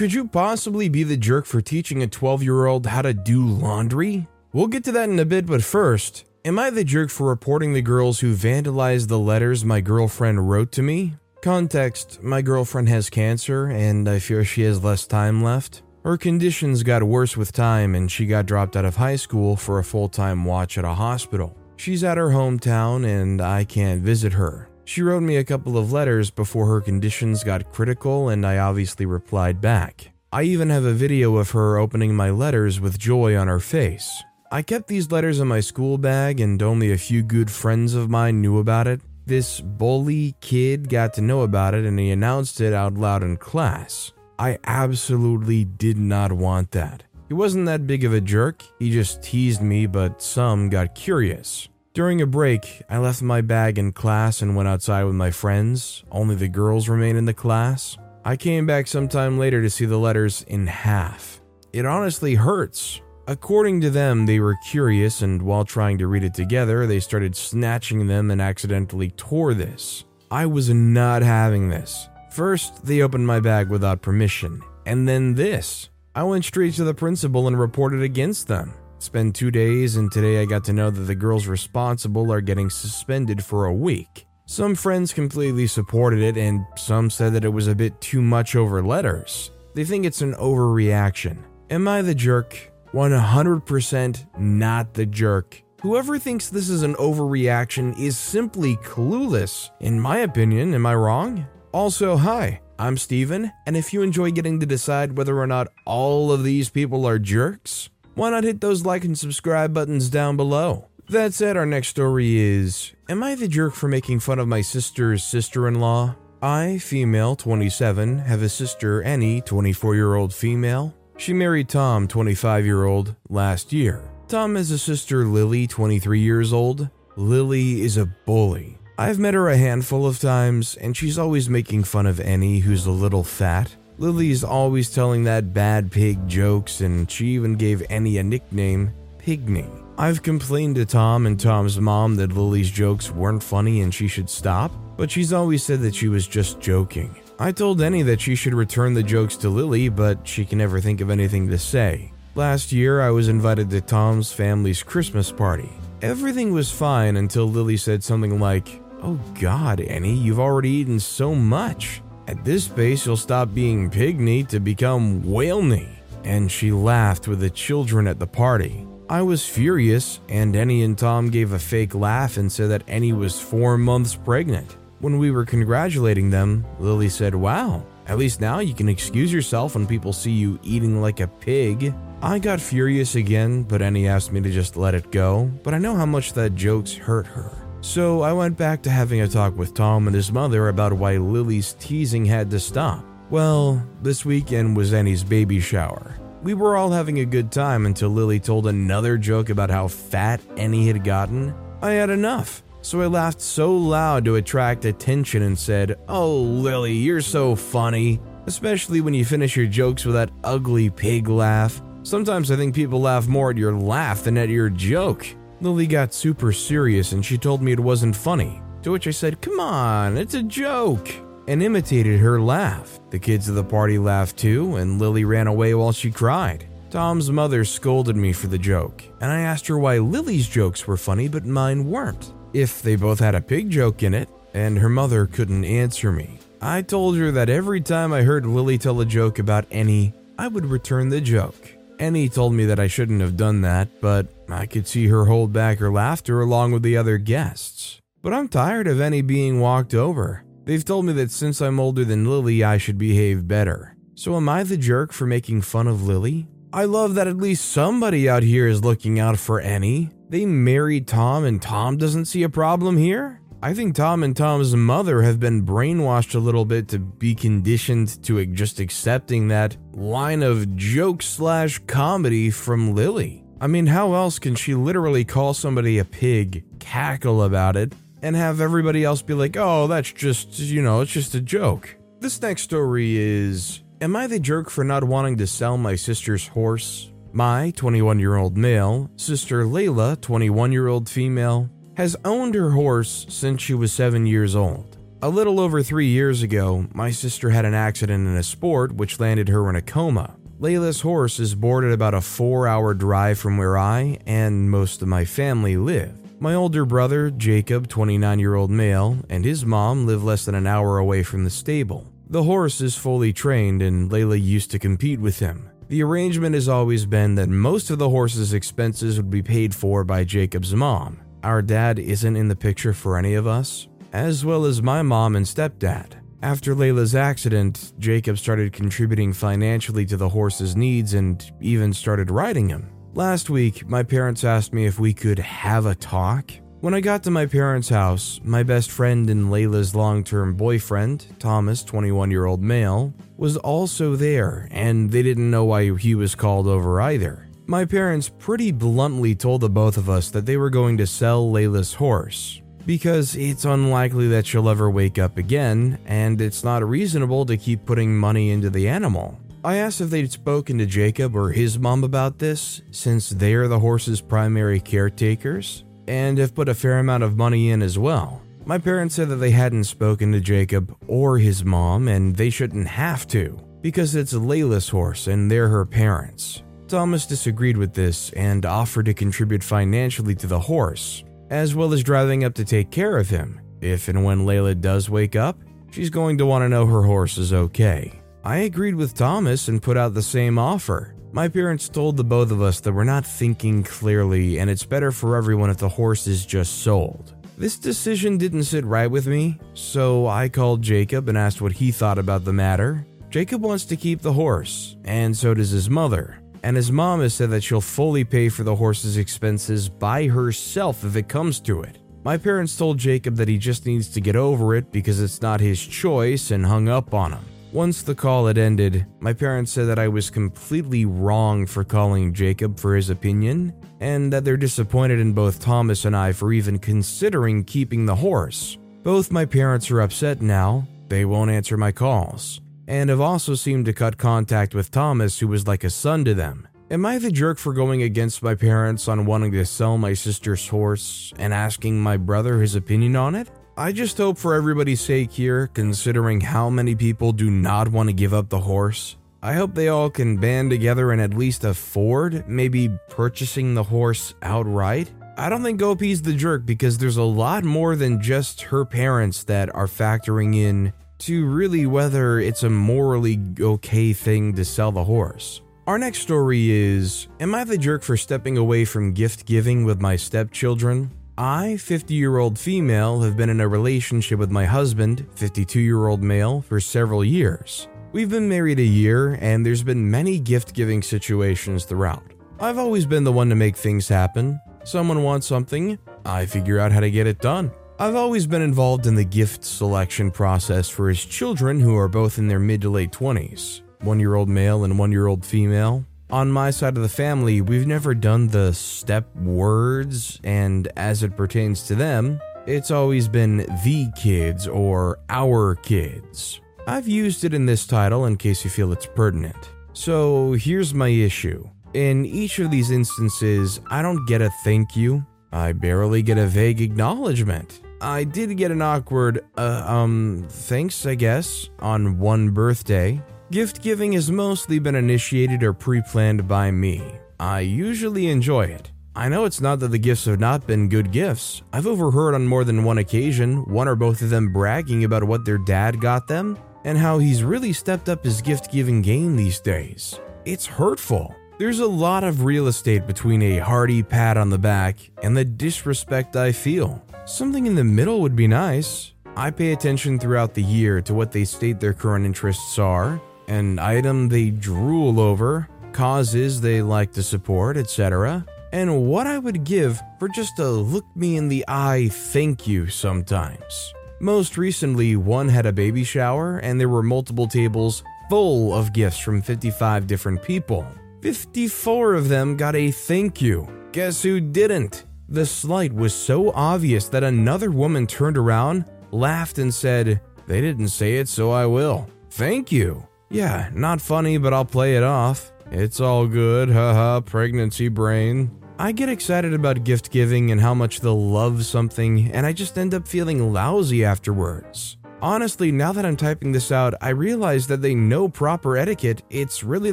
Could you possibly be the jerk for teaching a 12 year old how to do laundry? We'll get to that in a bit, but first, am I the jerk for reporting the girls who vandalized the letters my girlfriend wrote to me? Context My girlfriend has cancer, and I fear she has less time left. Her conditions got worse with time, and she got dropped out of high school for a full time watch at a hospital. She's at her hometown, and I can't visit her. She wrote me a couple of letters before her conditions got critical, and I obviously replied back. I even have a video of her opening my letters with joy on her face. I kept these letters in my school bag, and only a few good friends of mine knew about it. This bully kid got to know about it and he announced it out loud in class. I absolutely did not want that. He wasn't that big of a jerk, he just teased me, but some got curious. During a break, I left my bag in class and went outside with my friends. Only the girls remained in the class. I came back sometime later to see the letters in half. It honestly hurts. According to them, they were curious, and while trying to read it together, they started snatching them and accidentally tore this. I was not having this. First, they opened my bag without permission, and then this. I went straight to the principal and reported against them. Spent two days, and today I got to know that the girls responsible are getting suspended for a week. Some friends completely supported it, and some said that it was a bit too much over letters. They think it's an overreaction. Am I the jerk? 100% not the jerk. Whoever thinks this is an overreaction is simply clueless, in my opinion. Am I wrong? Also, hi, I'm Steven, and if you enjoy getting to decide whether or not all of these people are jerks, why not hit those like and subscribe buttons down below? That said, our next story is Am I the jerk for making fun of my sister's sister in law? I, female, 27, have a sister, Annie, 24 year old female. She married Tom, 25 year old, last year. Tom has a sister, Lily, 23 years old. Lily is a bully. I've met her a handful of times, and she's always making fun of Annie, who's a little fat. Lily's always telling that bad pig jokes, and she even gave Annie a nickname, Pygmy. I've complained to Tom and Tom's mom that Lily's jokes weren't funny and she should stop, but she's always said that she was just joking. I told Annie that she should return the jokes to Lily, but she can never think of anything to say. Last year, I was invited to Tom's family's Christmas party. Everything was fine until Lily said something like, Oh god, Annie, you've already eaten so much. At this pace, you'll stop being pygmy to become whale knee. And she laughed with the children at the party. I was furious, and Annie and Tom gave a fake laugh and said that Annie was four months pregnant. When we were congratulating them, Lily said, Wow, at least now you can excuse yourself when people see you eating like a pig. I got furious again, but Annie asked me to just let it go, but I know how much that jokes hurt her. So I went back to having a talk with Tom and his mother about why Lily's teasing had to stop. Well, this weekend was Annie's baby shower. We were all having a good time until Lily told another joke about how fat Annie had gotten. I had enough, so I laughed so loud to attract attention and said, Oh, Lily, you're so funny. Especially when you finish your jokes with that ugly pig laugh. Sometimes I think people laugh more at your laugh than at your joke. Lily got super serious and she told me it wasn't funny. To which I said, Come on, it's a joke, and imitated her laugh. The kids of the party laughed too, and Lily ran away while she cried. Tom's mother scolded me for the joke, and I asked her why Lily's jokes were funny but mine weren't. If they both had a pig joke in it, and her mother couldn't answer me. I told her that every time I heard Lily tell a joke about Annie, I would return the joke. Annie told me that I shouldn't have done that, but I could see her hold back her laughter along with the other guests. But I'm tired of Annie being walked over. They've told me that since I'm older than Lily, I should behave better. So am I the jerk for making fun of Lily? I love that at least somebody out here is looking out for Annie. They married Tom and Tom doesn't see a problem here? I think Tom and Tom's mother have been brainwashed a little bit to be conditioned to just accepting that line of joke slash comedy from Lily. I mean, how else can she literally call somebody a pig, cackle about it, and have everybody else be like, oh, that's just, you know, it's just a joke? This next story is Am I the jerk for not wanting to sell my sister's horse? My 21 year old male, sister Layla, 21 year old female, has owned her horse since she was 7 years old. A little over 3 years ago, my sister had an accident in a sport which landed her in a coma. Layla's horse is boarded about a 4 hour drive from where I and most of my family live. My older brother, Jacob, 29 year old male, and his mom live less than an hour away from the stable. The horse is fully trained and Layla used to compete with him. The arrangement has always been that most of the horse's expenses would be paid for by Jacob's mom. Our dad isn't in the picture for any of us, as well as my mom and stepdad. After Layla's accident, Jacob started contributing financially to the horse's needs and even started riding him. Last week, my parents asked me if we could have a talk. When I got to my parents' house, my best friend and Layla's long term boyfriend, Thomas, 21 year old male, was also there, and they didn't know why he was called over either. My parents pretty bluntly told the both of us that they were going to sell Layla's horse because it's unlikely that she'll ever wake up again, and it's not reasonable to keep putting money into the animal. I asked if they'd spoken to Jacob or his mom about this, since they're the horse's primary caretakers, and have put a fair amount of money in as well. My parents said that they hadn't spoken to Jacob or his mom, and they shouldn't have to, because it's Layla's horse and they're her parents. Thomas disagreed with this and offered to contribute financially to the horse, as well as driving up to take care of him. If and when Layla does wake up, she's going to want to know her horse is okay. I agreed with Thomas and put out the same offer. My parents told the both of us that we're not thinking clearly and it's better for everyone if the horse is just sold. This decision didn't sit right with me, so I called Jacob and asked what he thought about the matter. Jacob wants to keep the horse, and so does his mother and his mom has said that she'll fully pay for the horse's expenses by herself if it comes to it. My parents told Jacob that he just needs to get over it because it's not his choice and hung up on him. Once the call had ended, my parents said that I was completely wrong for calling Jacob for his opinion, and that they're disappointed in both Thomas and I for even considering keeping the horse. Both my parents are upset now, they won't answer my calls and have also seemed to cut contact with Thomas, who was like a son to them. Am I the jerk for going against my parents on wanting to sell my sister's horse and asking my brother his opinion on it? I just hope for everybody's sake here, considering how many people do not want to give up the horse. I hope they all can band together and at least afford maybe purchasing the horse outright. I don't think OP's the jerk because there's a lot more than just her parents that are factoring in to really whether it's a morally okay thing to sell the horse. Our next story is Am I the jerk for stepping away from gift giving with my stepchildren? I, 50 year old female, have been in a relationship with my husband, 52 year old male, for several years. We've been married a year, and there's been many gift giving situations throughout. I've always been the one to make things happen. Someone wants something, I figure out how to get it done. I've always been involved in the gift selection process for his children who are both in their mid to late 20s one year old male and one year old female. On my side of the family, we've never done the step words, and as it pertains to them, it's always been the kids or our kids. I've used it in this title in case you feel it's pertinent. So here's my issue. In each of these instances, I don't get a thank you. I barely get a vague acknowledgement. I did get an awkward, uh, um, thanks, I guess, on one birthday. Gift giving has mostly been initiated or pre planned by me. I usually enjoy it. I know it's not that the gifts have not been good gifts. I've overheard on more than one occasion one or both of them bragging about what their dad got them and how he's really stepped up his gift giving game these days. It's hurtful. There's a lot of real estate between a hearty pat on the back and the disrespect I feel. Something in the middle would be nice. I pay attention throughout the year to what they state their current interests are, an item they drool over, causes they like to support, etc. and what I would give for just a look me in the eye thank you sometimes. Most recently, one had a baby shower, and there were multiple tables full of gifts from 55 different people. 54 of them got a thank you. Guess who didn't? The slight was so obvious that another woman turned around, laughed, and said, They didn't say it, so I will. Thank you. Yeah, not funny, but I'll play it off. It's all good, haha, pregnancy brain. I get excited about gift giving and how much they'll love something, and I just end up feeling lousy afterwards. Honestly, now that I'm typing this out, I realize that they know proper etiquette, it's really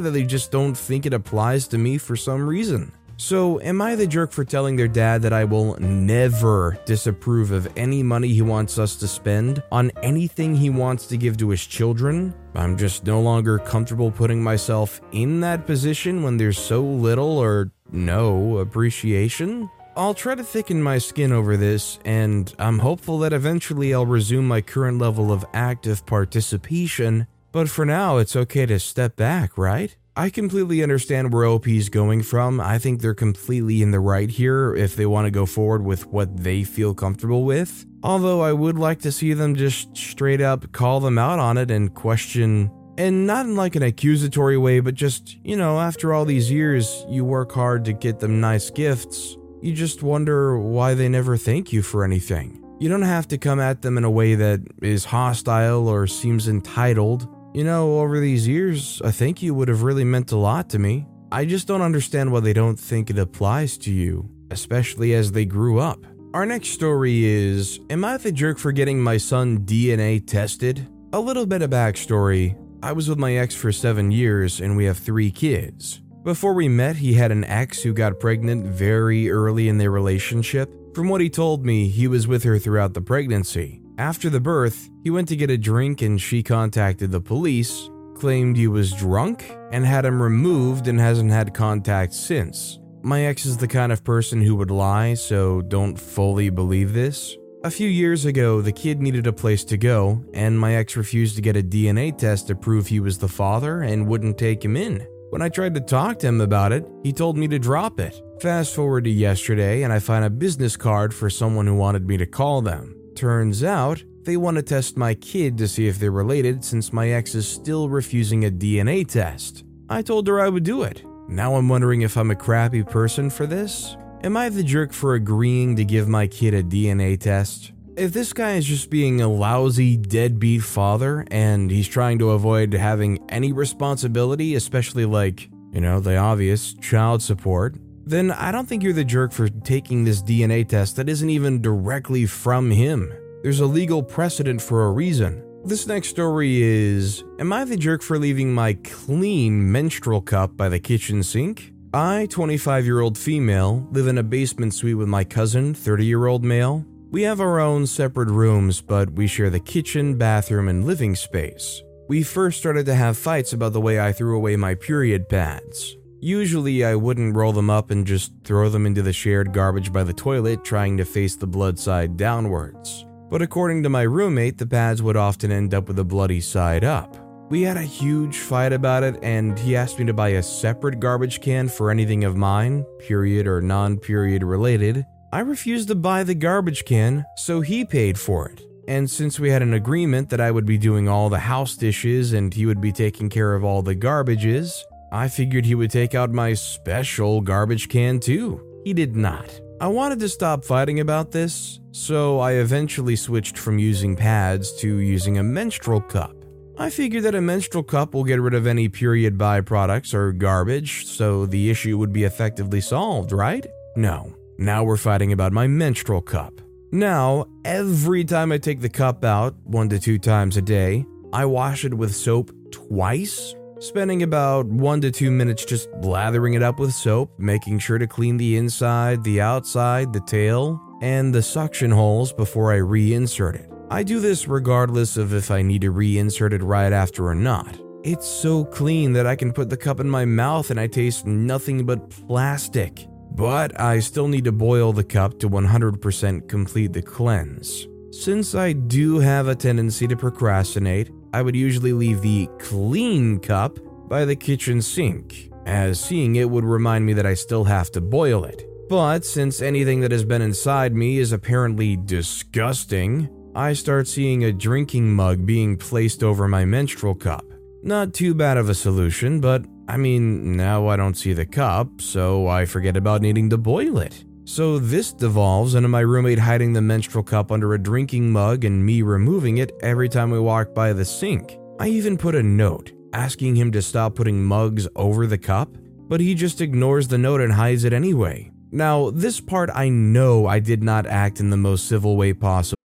that they just don't think it applies to me for some reason. So, am I the jerk for telling their dad that I will never disapprove of any money he wants us to spend on anything he wants to give to his children? I'm just no longer comfortable putting myself in that position when there's so little or no appreciation? I'll try to thicken my skin over this, and I'm hopeful that eventually I'll resume my current level of active participation, but for now, it's okay to step back, right? I completely understand where OP is going from. I think they're completely in the right here if they want to go forward with what they feel comfortable with. Although I would like to see them just straight up call them out on it and question and not in like an accusatory way, but just, you know, after all these years, you work hard to get them nice gifts. You just wonder why they never thank you for anything. You don't have to come at them in a way that is hostile or seems entitled. You know, over these years, I think you would have really meant a lot to me. I just don't understand why they don't think it applies to you, especially as they grew up. Our next story is Am I the jerk for getting my son DNA tested? A little bit of backstory I was with my ex for seven years and we have three kids. Before we met, he had an ex who got pregnant very early in their relationship. From what he told me, he was with her throughout the pregnancy. After the birth, he went to get a drink and she contacted the police, claimed he was drunk, and had him removed and hasn't had contact since. My ex is the kind of person who would lie, so don't fully believe this. A few years ago, the kid needed a place to go, and my ex refused to get a DNA test to prove he was the father and wouldn't take him in. When I tried to talk to him about it, he told me to drop it. Fast forward to yesterday, and I find a business card for someone who wanted me to call them. Turns out, they want to test my kid to see if they're related since my ex is still refusing a DNA test. I told her I would do it. Now I'm wondering if I'm a crappy person for this? Am I the jerk for agreeing to give my kid a DNA test? If this guy is just being a lousy, deadbeat father and he's trying to avoid having any responsibility, especially like, you know, the obvious child support, then I don't think you're the jerk for taking this DNA test that isn't even directly from him. There's a legal precedent for a reason. This next story is Am I the jerk for leaving my clean menstrual cup by the kitchen sink? I, 25 year old female, live in a basement suite with my cousin, 30 year old male. We have our own separate rooms, but we share the kitchen, bathroom, and living space. We first started to have fights about the way I threw away my period pads. Usually, I wouldn't roll them up and just throw them into the shared garbage by the toilet, trying to face the blood side downwards. But according to my roommate, the pads would often end up with the bloody side up. We had a huge fight about it, and he asked me to buy a separate garbage can for anything of mine, period or non period related. I refused to buy the garbage can, so he paid for it. And since we had an agreement that I would be doing all the house dishes and he would be taking care of all the garbages, I figured he would take out my special garbage can too. He did not. I wanted to stop fighting about this, so I eventually switched from using pads to using a menstrual cup. I figured that a menstrual cup will get rid of any period byproducts or garbage, so the issue would be effectively solved, right? No. Now we're fighting about my menstrual cup. Now, every time I take the cup out, one to two times a day, I wash it with soap twice, spending about one to two minutes just lathering it up with soap, making sure to clean the inside, the outside, the tail, and the suction holes before I reinsert it. I do this regardless of if I need to reinsert it right after or not. It's so clean that I can put the cup in my mouth and I taste nothing but plastic. But I still need to boil the cup to 100% complete the cleanse. Since I do have a tendency to procrastinate, I would usually leave the clean cup by the kitchen sink, as seeing it would remind me that I still have to boil it. But since anything that has been inside me is apparently disgusting, I start seeing a drinking mug being placed over my menstrual cup. Not too bad of a solution, but I mean, now I don't see the cup, so I forget about needing to boil it. So this devolves into my roommate hiding the menstrual cup under a drinking mug and me removing it every time we walk by the sink. I even put a note asking him to stop putting mugs over the cup, but he just ignores the note and hides it anyway. Now, this part I know I did not act in the most civil way possible.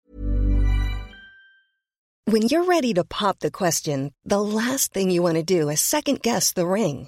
When you're ready to pop the question, the last thing you want to do is second guess the ring.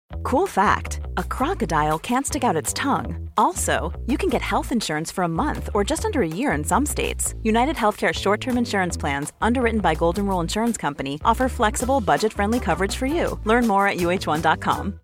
Cool fact a crocodile can't stick out its tongue. Also, you can get health insurance for a month or just under a year in some states. United Healthcare short term insurance plans, underwritten by Golden Rule Insurance Company, offer flexible, budget friendly coverage for you. Learn more at uhone.com.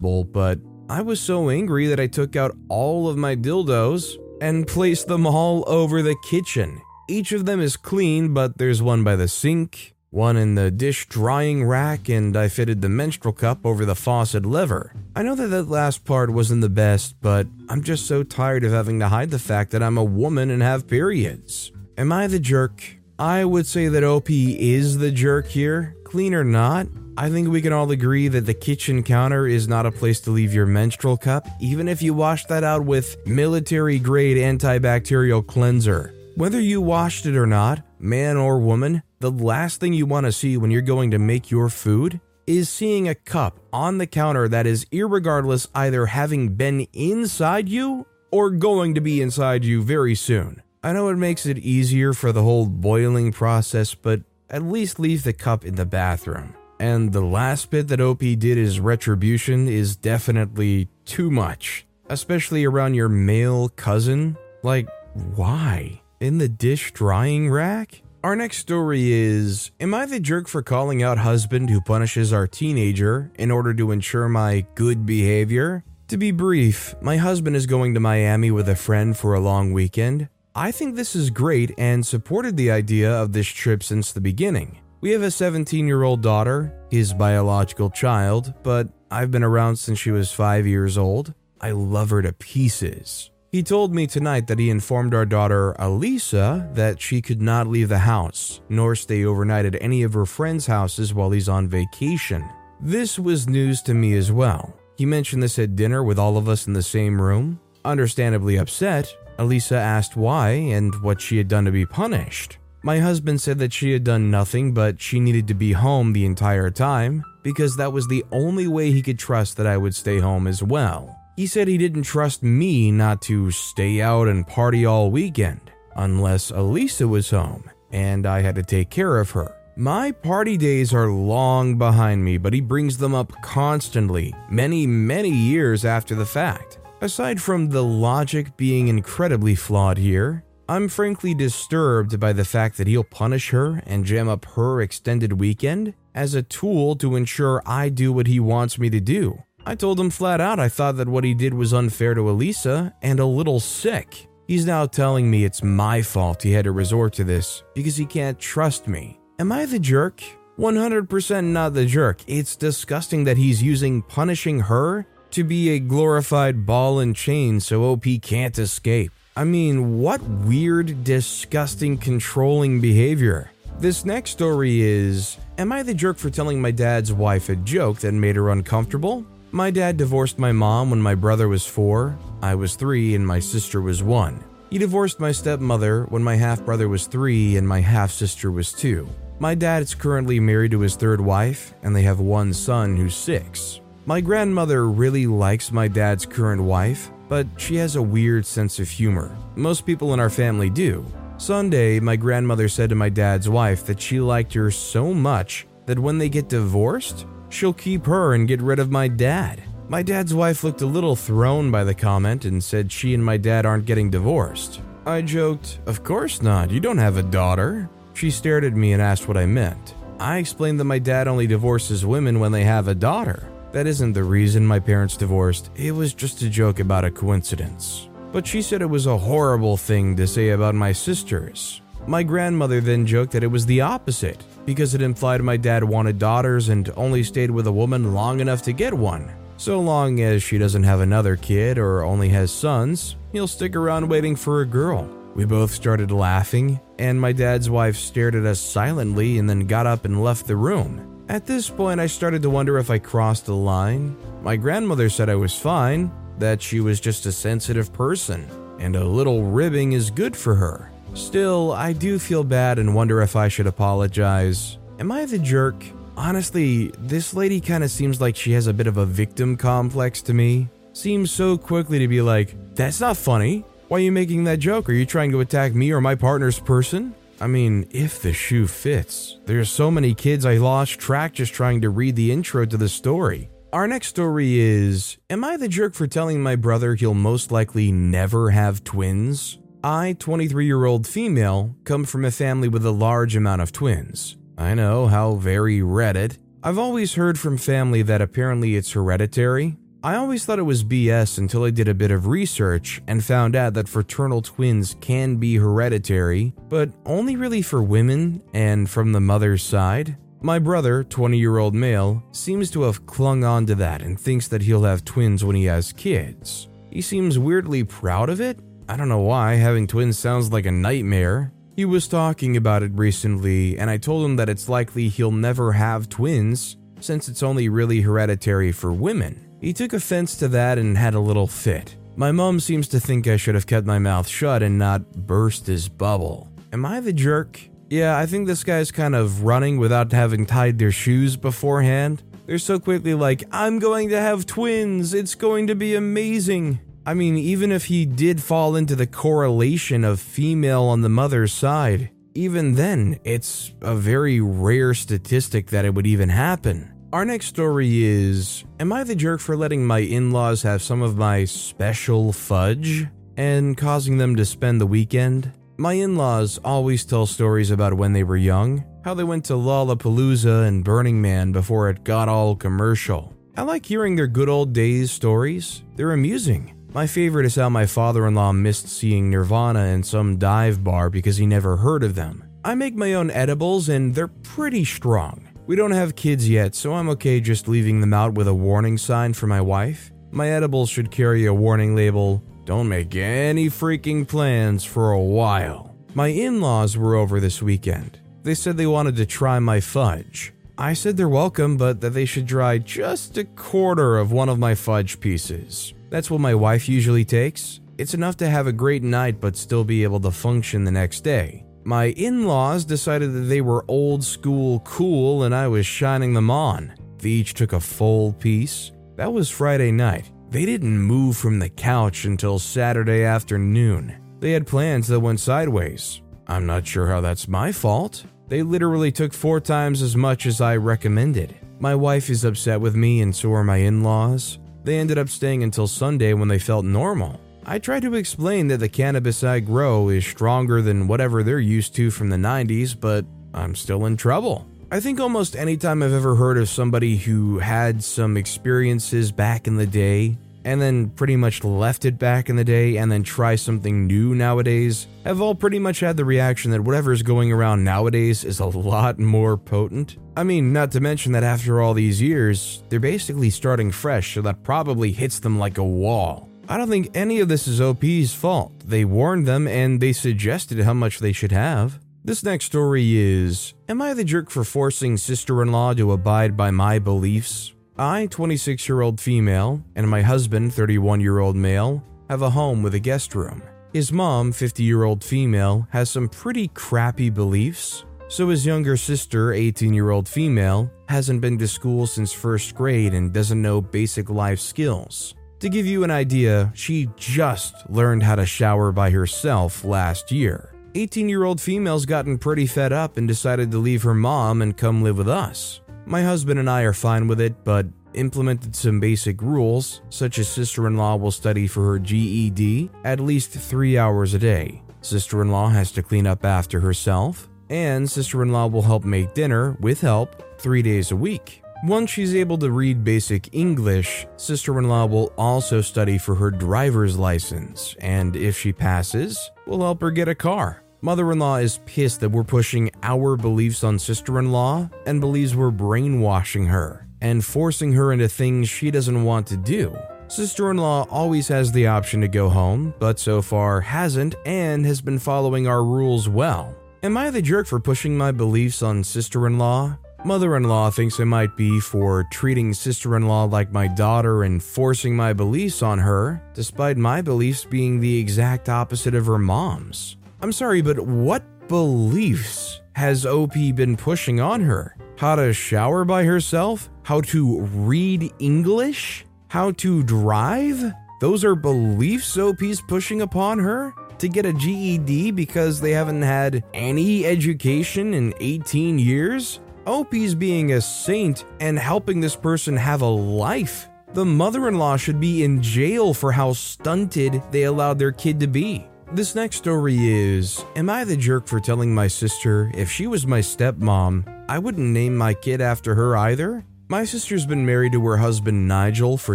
Well, but I was so angry that I took out all of my dildos and placed them all over the kitchen. Each of them is clean, but there's one by the sink, one in the dish drying rack, and I fitted the menstrual cup over the faucet lever. I know that that last part wasn't the best, but I'm just so tired of having to hide the fact that I'm a woman and have periods. Am I the jerk? I would say that OP is the jerk here, clean or not. I think we can all agree that the kitchen counter is not a place to leave your menstrual cup, even if you wash that out with military grade antibacterial cleanser. Whether you washed it or not, man or woman, the last thing you want to see when you're going to make your food is seeing a cup on the counter that is, irregardless, either having been inside you or going to be inside you very soon. I know it makes it easier for the whole boiling process, but at least leave the cup in the bathroom. And the last bit that OP did as retribution is definitely too much, especially around your male cousin. Like, why? In the dish drying rack? Our next story is Am I the jerk for calling out husband who punishes our teenager in order to ensure my good behavior? To be brief, my husband is going to Miami with a friend for a long weekend. I think this is great and supported the idea of this trip since the beginning. We have a 17 year old daughter, his biological child, but I've been around since she was 5 years old. I love her to pieces. He told me tonight that he informed our daughter, Elisa, that she could not leave the house, nor stay overnight at any of her friends' houses while he's on vacation. This was news to me as well. He mentioned this at dinner with all of us in the same room. Understandably upset, Elisa asked why and what she had done to be punished. My husband said that she had done nothing, but she needed to be home the entire time because that was the only way he could trust that I would stay home as well. He said he didn't trust me not to stay out and party all weekend unless Elisa was home and I had to take care of her. My party days are long behind me, but he brings them up constantly, many, many years after the fact. Aside from the logic being incredibly flawed here, I'm frankly disturbed by the fact that he'll punish her and jam up her extended weekend as a tool to ensure I do what he wants me to do. I told him flat out I thought that what he did was unfair to Elisa and a little sick. He's now telling me it's my fault he had to resort to this because he can't trust me. Am I the jerk? 100% not the jerk. It's disgusting that he's using punishing her to be a glorified ball and chain so OP can't escape. I mean, what weird, disgusting, controlling behavior. This next story is Am I the jerk for telling my dad's wife a joke that made her uncomfortable? My dad divorced my mom when my brother was four, I was three, and my sister was one. He divorced my stepmother when my half brother was three and my half sister was two. My dad is currently married to his third wife, and they have one son who's six. My grandmother really likes my dad's current wife, but she has a weird sense of humor. Most people in our family do. Sunday, my grandmother said to my dad's wife that she liked her so much that when they get divorced, She'll keep her and get rid of my dad. My dad's wife looked a little thrown by the comment and said she and my dad aren't getting divorced. I joked, Of course not, you don't have a daughter. She stared at me and asked what I meant. I explained that my dad only divorces women when they have a daughter. That isn't the reason my parents divorced, it was just a joke about a coincidence. But she said it was a horrible thing to say about my sisters. My grandmother then joked that it was the opposite, because it implied my dad wanted daughters and only stayed with a woman long enough to get one. So long as she doesn't have another kid or only has sons, he'll stick around waiting for a girl. We both started laughing, and my dad's wife stared at us silently and then got up and left the room. At this point, I started to wonder if I crossed the line. My grandmother said I was fine, that she was just a sensitive person, and a little ribbing is good for her. Still, I do feel bad and wonder if I should apologize. Am I the jerk? Honestly, this lady kind of seems like she has a bit of a victim complex to me. Seems so quickly to be like, that's not funny. Why are you making that joke? Are you trying to attack me or my partner's person? I mean, if the shoe fits. There's so many kids I lost track just trying to read the intro to the story. Our next story is Am I the jerk for telling my brother he'll most likely never have twins? I, 23 year old female, come from a family with a large amount of twins. I know how very Reddit. I've always heard from family that apparently it's hereditary. I always thought it was BS until I did a bit of research and found out that fraternal twins can be hereditary, but only really for women and from the mother's side. My brother, 20 year old male, seems to have clung on to that and thinks that he'll have twins when he has kids. He seems weirdly proud of it. I don't know why, having twins sounds like a nightmare. He was talking about it recently, and I told him that it's likely he'll never have twins, since it's only really hereditary for women. He took offense to that and had a little fit. My mom seems to think I should have kept my mouth shut and not burst his bubble. Am I the jerk? Yeah, I think this guy's kind of running without having tied their shoes beforehand. They're so quickly like, I'm going to have twins, it's going to be amazing. I mean, even if he did fall into the correlation of female on the mother's side, even then, it's a very rare statistic that it would even happen. Our next story is Am I the jerk for letting my in laws have some of my special fudge and causing them to spend the weekend? My in laws always tell stories about when they were young, how they went to Lollapalooza and Burning Man before it got all commercial. I like hearing their good old days stories, they're amusing. My favorite is how my father in law missed seeing Nirvana in some dive bar because he never heard of them. I make my own edibles and they're pretty strong. We don't have kids yet, so I'm okay just leaving them out with a warning sign for my wife. My edibles should carry a warning label don't make any freaking plans for a while. My in laws were over this weekend. They said they wanted to try my fudge. I said they're welcome, but that they should try just a quarter of one of my fudge pieces. That's what my wife usually takes. It's enough to have a great night but still be able to function the next day. My in laws decided that they were old school cool and I was shining them on. They each took a full piece. That was Friday night. They didn't move from the couch until Saturday afternoon. They had plans that went sideways. I'm not sure how that's my fault. They literally took four times as much as I recommended. My wife is upset with me, and so are my in laws. They ended up staying until Sunday when they felt normal. I tried to explain that the cannabis I grow is stronger than whatever they're used to from the 90s, but I'm still in trouble. I think almost any time I've ever heard of somebody who had some experiences back in the day and then pretty much left it back in the day and then try something new nowadays have all pretty much had the reaction that whatever is going around nowadays is a lot more potent. I mean, not to mention that after all these years, they're basically starting fresh, so that probably hits them like a wall. I don't think any of this is OP's fault. They warned them and they suggested how much they should have. This next story is Am I the jerk for forcing sister in law to abide by my beliefs? I, 26 year old female, and my husband, 31 year old male, have a home with a guest room. His mom, 50 year old female, has some pretty crappy beliefs. So his younger sister, 18 year old female, hasn't been to school since first grade and doesn't know basic life skills. To give you an idea, she just learned how to shower by herself last year. 18 year old female's gotten pretty fed up and decided to leave her mom and come live with us. My husband and I are fine with it, but implemented some basic rules, such as sister in law will study for her GED at least three hours a day. sister in law has to clean up after herself, and sister in law will help make dinner with help three days a week. Once she's able to read basic English, sister in law will also study for her driver's license, and if she passes, we'll help her get a car. Mother in law is pissed that we're pushing our beliefs on sister in law and believes we're brainwashing her and forcing her into things she doesn't want to do. Sister in law always has the option to go home, but so far hasn't and has been following our rules well. Am I the jerk for pushing my beliefs on sister in law? Mother in law thinks I might be for treating sister in law like my daughter and forcing my beliefs on her, despite my beliefs being the exact opposite of her mom's. I'm sorry, but what beliefs has OP been pushing on her? How to shower by herself? How to read English? How to drive? Those are beliefs OP's pushing upon her? To get a GED because they haven't had any education in 18 years? OP's being a saint and helping this person have a life. The mother in law should be in jail for how stunted they allowed their kid to be. This next story is Am I the jerk for telling my sister if she was my stepmom, I wouldn't name my kid after her either? My sister's been married to her husband Nigel for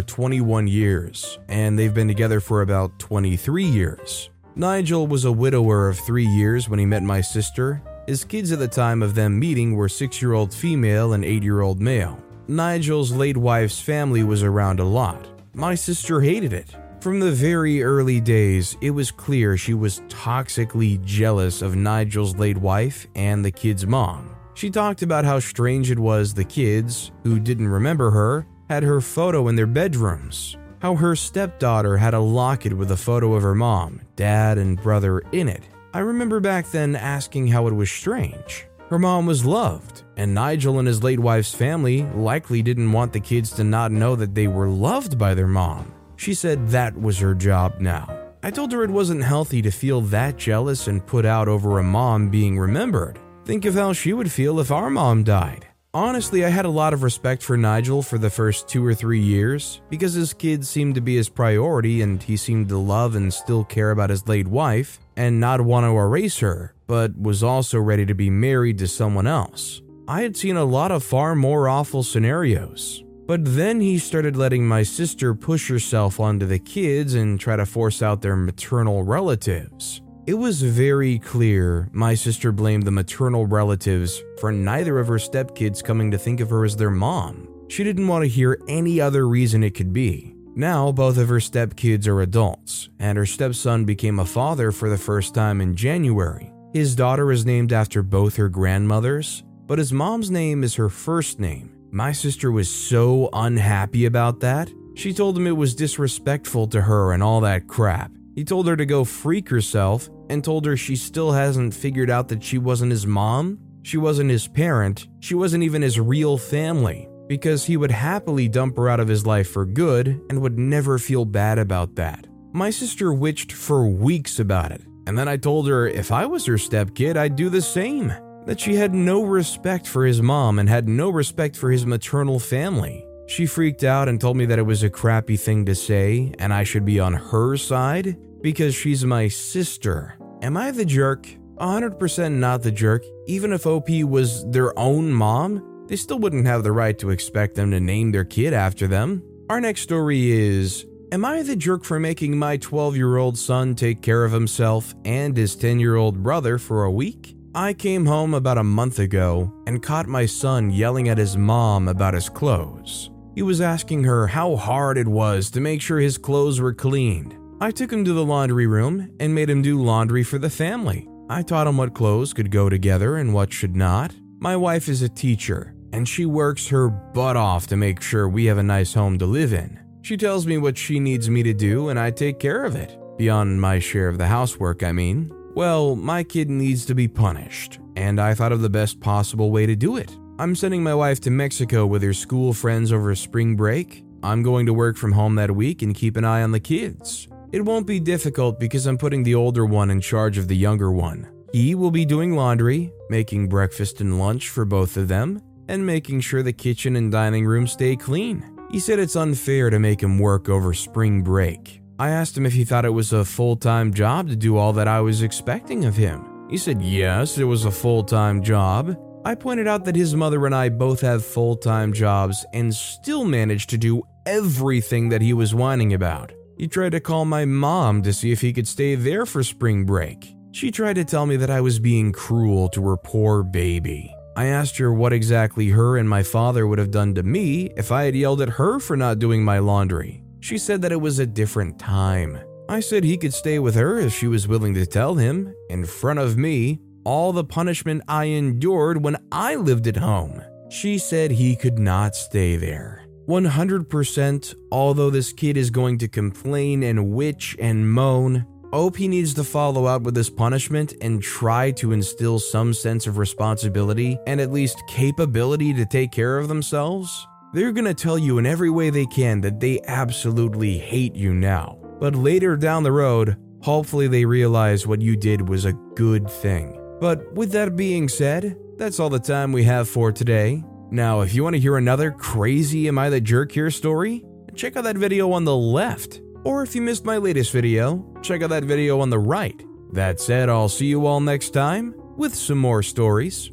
21 years, and they've been together for about 23 years. Nigel was a widower of three years when he met my sister. His kids at the time of them meeting were six year old female and eight year old male. Nigel's late wife's family was around a lot. My sister hated it. From the very early days, it was clear she was toxically jealous of Nigel's late wife and the kid's mom. She talked about how strange it was the kids, who didn't remember her, had her photo in their bedrooms. How her stepdaughter had a locket with a photo of her mom, dad, and brother in it. I remember back then asking how it was strange. Her mom was loved, and Nigel and his late wife's family likely didn't want the kids to not know that they were loved by their mom. She said that was her job now. I told her it wasn't healthy to feel that jealous and put out over a mom being remembered. Think of how she would feel if our mom died. Honestly, I had a lot of respect for Nigel for the first two or three years because his kids seemed to be his priority and he seemed to love and still care about his late wife and not want to erase her, but was also ready to be married to someone else. I had seen a lot of far more awful scenarios. But then he started letting my sister push herself onto the kids and try to force out their maternal relatives. It was very clear my sister blamed the maternal relatives for neither of her stepkids coming to think of her as their mom. She didn't want to hear any other reason it could be. Now, both of her stepkids are adults, and her stepson became a father for the first time in January. His daughter is named after both her grandmothers, but his mom's name is her first name. My sister was so unhappy about that. She told him it was disrespectful to her and all that crap. He told her to go freak herself and told her she still hasn't figured out that she wasn't his mom, she wasn't his parent, she wasn't even his real family, because he would happily dump her out of his life for good and would never feel bad about that. My sister witched for weeks about it, and then I told her if I was her stepkid, I'd do the same that she had no respect for his mom and had no respect for his maternal family. She freaked out and told me that it was a crappy thing to say and I should be on her side because she's my sister. Am I the jerk? 100% not the jerk. Even if OP was their own mom, they still wouldn't have the right to expect them to name their kid after them. Our next story is Am I the jerk for making my 12 year old son take care of himself and his 10 year old brother for a week? I came home about a month ago and caught my son yelling at his mom about his clothes. He was asking her how hard it was to make sure his clothes were cleaned. I took him to the laundry room and made him do laundry for the family. I taught him what clothes could go together and what should not. My wife is a teacher, and she works her butt off to make sure we have a nice home to live in. She tells me what she needs me to do, and I take care of it. Beyond my share of the housework, I mean. Well, my kid needs to be punished, and I thought of the best possible way to do it. I'm sending my wife to Mexico with her school friends over spring break. I'm going to work from home that week and keep an eye on the kids. It won't be difficult because I'm putting the older one in charge of the younger one. He will be doing laundry, making breakfast and lunch for both of them, and making sure the kitchen and dining room stay clean. He said it's unfair to make him work over spring break. I asked him if he thought it was a full time job to do all that I was expecting of him. He said yes, it was a full time job. I pointed out that his mother and I both have full time jobs and still managed to do everything that he was whining about. He tried to call my mom to see if he could stay there for spring break. She tried to tell me that I was being cruel to her poor baby. I asked her what exactly her and my father would have done to me if I had yelled at her for not doing my laundry. She said that it was a different time. I said he could stay with her if she was willing to tell him, in front of me, all the punishment I endured when I lived at home. She said he could not stay there. 100%, although this kid is going to complain and witch and moan, OP needs to follow up with this punishment and try to instill some sense of responsibility and at least capability to take care of themselves. They're gonna tell you in every way they can that they absolutely hate you now. But later down the road, hopefully they realize what you did was a good thing. But with that being said, that's all the time we have for today. Now, if you want to hear another crazy Am I the Jerk here story, check out that video on the left. Or if you missed my latest video, check out that video on the right. That said, I'll see you all next time with some more stories.